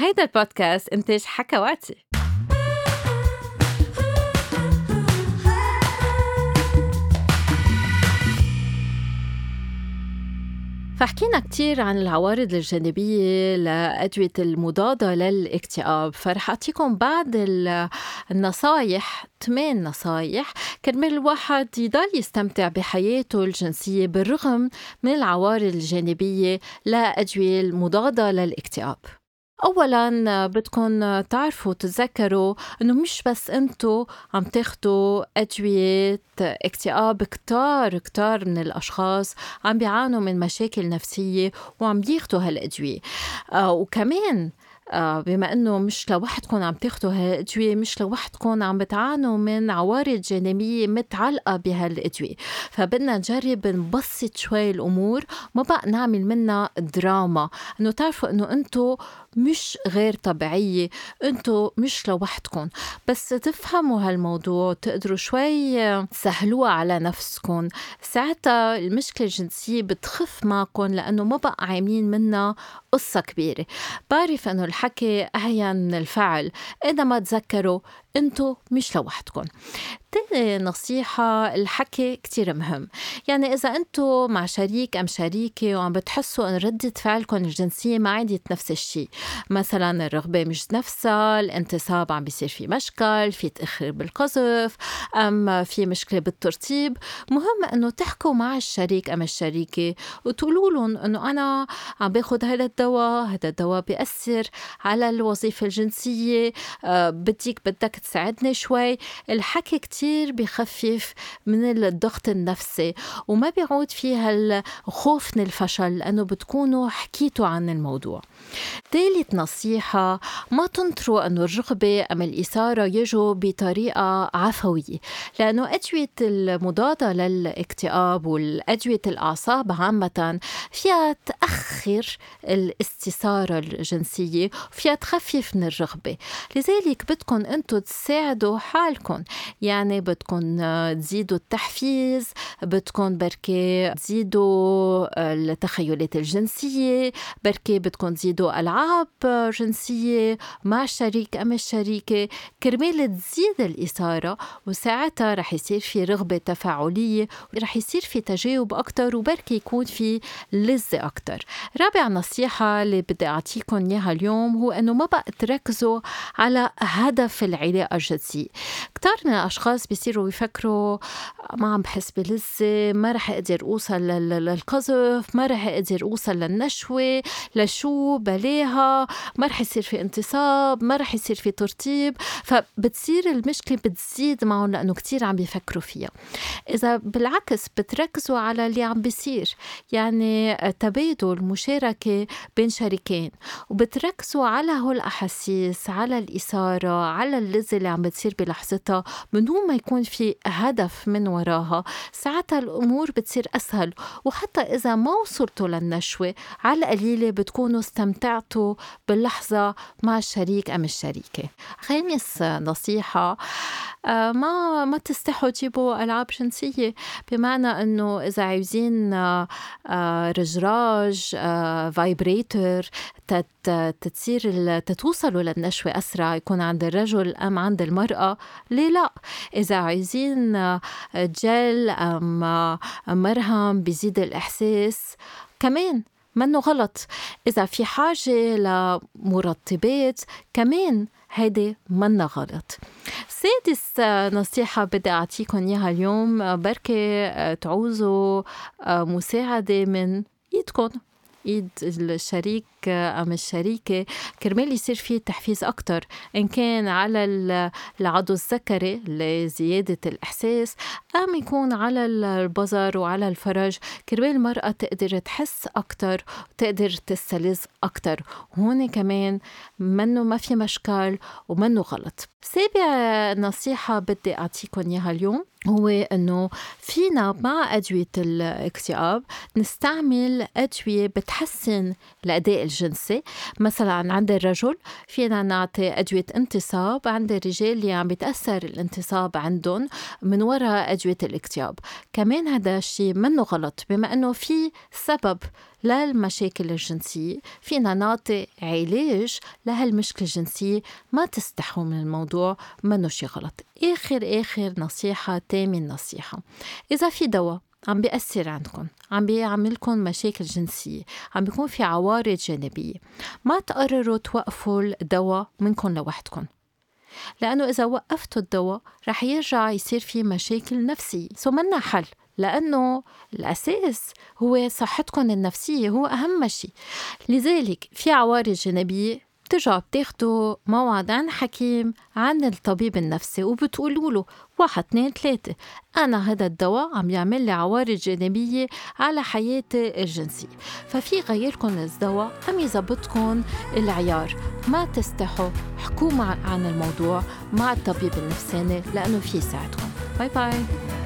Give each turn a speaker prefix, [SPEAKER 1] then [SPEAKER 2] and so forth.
[SPEAKER 1] هيدا البودكاست إنتاج حكواتي. فحكينا كتير عن العوارض الجانبية لأدوية المضادة للاكتئاب. فرح أعطيكم بعض النصايح ثمان نصايح كرمال الواحد يضل يستمتع بحياته الجنسية بالرغم من العوارض الجانبية لأدوية المضادة للاكتئاب. اولا بدكم تعرفوا تتذكروا إنه مش بس أنتو عم تاخدوا أدوية اكتئاب كتار كتار من الأشخاص عم بيعانوا من مشاكل نفسية وعم بياخدوا هالأدوية. آه وكمان آه بما إنه مش لوحدكم عم تاخذوا هالأدوية مش لوحدكم عم بتعانوا من عوارض جانبية متعلقة بهالأدوية. فبدنا نجرب نبسط شوي الأمور ما بقى نعمل منها دراما. إنه تعرفوا إنه أنتم مش غير طبيعية. انتو مش لوحدكم. بس تفهموا هالموضوع تقدروا شوي تسهلوها على نفسكم. ساعتها المشكلة الجنسية بتخف معكم لأنه ما بقى عاملين منها قصة كبيرة. بعرف أنه الحكي أهين من الفعل. إذا ما تذكروا انتو مش لوحدكم. تاني نصيحة الحكي كتير مهم. يعني إذا أنتو مع شريك أم شريكة وعم بتحسوا أن ردة فعلكم الجنسية ما عادت نفس الشيء مثلا الرغبة مش نفسها الانتصاب عم بيصير في مشكل في تأخير بالقذف أم في مشكلة بالترتيب مهم أنه تحكوا مع الشريك أم الشريكة وتقولوا لهم أنه أنا عم باخد هذا الدواء هذا الدواء بيأثر على الوظيفة الجنسية أه بدك تساعدني شوي. الحكي كتير بخفف من الضغط النفسي وما بيعود فيها الخوف من الفشل لأنه بتكونوا حكيتوا عن الموضوع. ثالث نصيحة ما تنطروا أنه الرغبة أم الإثارة يجوا بطريقة عفوية لأنه أدوية المضادة للاكتئاب والأدوية الأعصاب عامة فيها تأخر الاستثارة الجنسية وفيها تخفف من الرغبة. لذلك بدكم أنتم تساعدوا حالكم. يعني بدكم تزيدوا التحفيز بدكم بركي تزيدوا التخيلات الجنسية بركي بدكم تزيدوا ألعاب جنسية مع الشريك أم الشريكة. كرمال تزيد الإثارة وساعتها رح يصير في رغبة تفاعلية ورح يصير في تجاوب أكتر وبركي يكون في لذة أكتر. رابع نصيحة اللي بدي أعطيكم إياها اليوم هو أنه ما بقى تركزوا على هدف العلاقة الجنسية كتار من الأشخاص بيصيروا يفكروا ما عم بحس بلذة ما رح أقدر أوصل للقذف ما رح أقدر أوصل للنشوة لشو بلاها ما رح يصير في انتصاب ما رح يصير في ترتيب فبتصير المشكلة بتزيد معهم لأنه كتير عم بيفكروا فيها. إذا بالعكس بتركزوا على اللي عم بيصير يعني تبادل مشاركة بين شريكين وبتركزوا على هول الأحاسيس على الإثارة على اللذة اللي عم بتصير بلحظتها من دون ما يكون في هدف من وراها. ساعتها الأمور بتصير أسهل وحتى إذا ما وصلتوا للنشوة على القليلة بتكونوا استمتعتوا باللحظة مع الشريك أم الشريكة. خامس نصيحة ما ما تستحوا تجيبوا ألعاب جنسية. بمعنى إنه إذا عايزين آه، رجراج فايبريتر تتصير تتوصلوا للنشوة أسرع يكون عند الرجل أم عند المرأة. ليه لا؟ إذا عايزين جل أم مرهم بيزيد الإحساس كمان منه غلط. إذا في حاجة لمرطبات كمان هيدي منا غلط. سادس نصيحة بدي أعطيكم إياها اليوم بركي تعوزوا مساعدة من إيدكم ايد الشريك أم الشريكة كرمال يصير في تحفيز أكثر إن كان على العضو الذكري لزيادة الإحساس أم يكون على البظر وعلى الفرج كرمال المرأة تقدر تحس أكثر وتقدر تستلذ أكثر هون كمان منه ما في مشكل ومنه غلط. سابع نصيحة بدي اعطيكم إياها اليوم. هو إنه فينا مع أدوية الاكتئاب نستعمل أدوية بتحسن الأداء الجنسي. مثلا عند الرجل فينا نعطي أدوية انتصاب عند الرجال اللي عم بيتأثر الانتصاب عندهم من وراء أدوية الاكتئاب. كمان هذا الشيء منه غلط بما إنه في سبب للمشاكل الجنسية. فينا نعطي علاج لهالمشكلة الجنسية ما تستحوا من الموضوع منه شي غلط آخر آخر نصيحة تامن نصيحة. إذا في دواء عم بيأثر عندكم عم بيعملكم مشاكل جنسية عم بيكون في عوارض جانبية ما تقرروا توقفوا الدواء منكم لوحدكم. لأنه إذا وقفتوا الدواء رح يرجع يصير في مشاكل نفسية. سو منا حل. لأنه الأساس هو صحتكم النفسية هو أهم شيء. لذلك في عوارض جانبية بترجعوا بتاخدوا موعد عن حكيم عن الطبيب النفسي وبتقولوا له واحد اثنين ثلاثة. أنا هذا الدواء عم يعمل لي عوارض جانبية على حياتي الجنسية. ففي غيركم الدواء عم يزبطكم العيار. ما تستحوا حكوا عن الموضوع مع الطبيب النفساني لأنه في يساعدكم باي باي.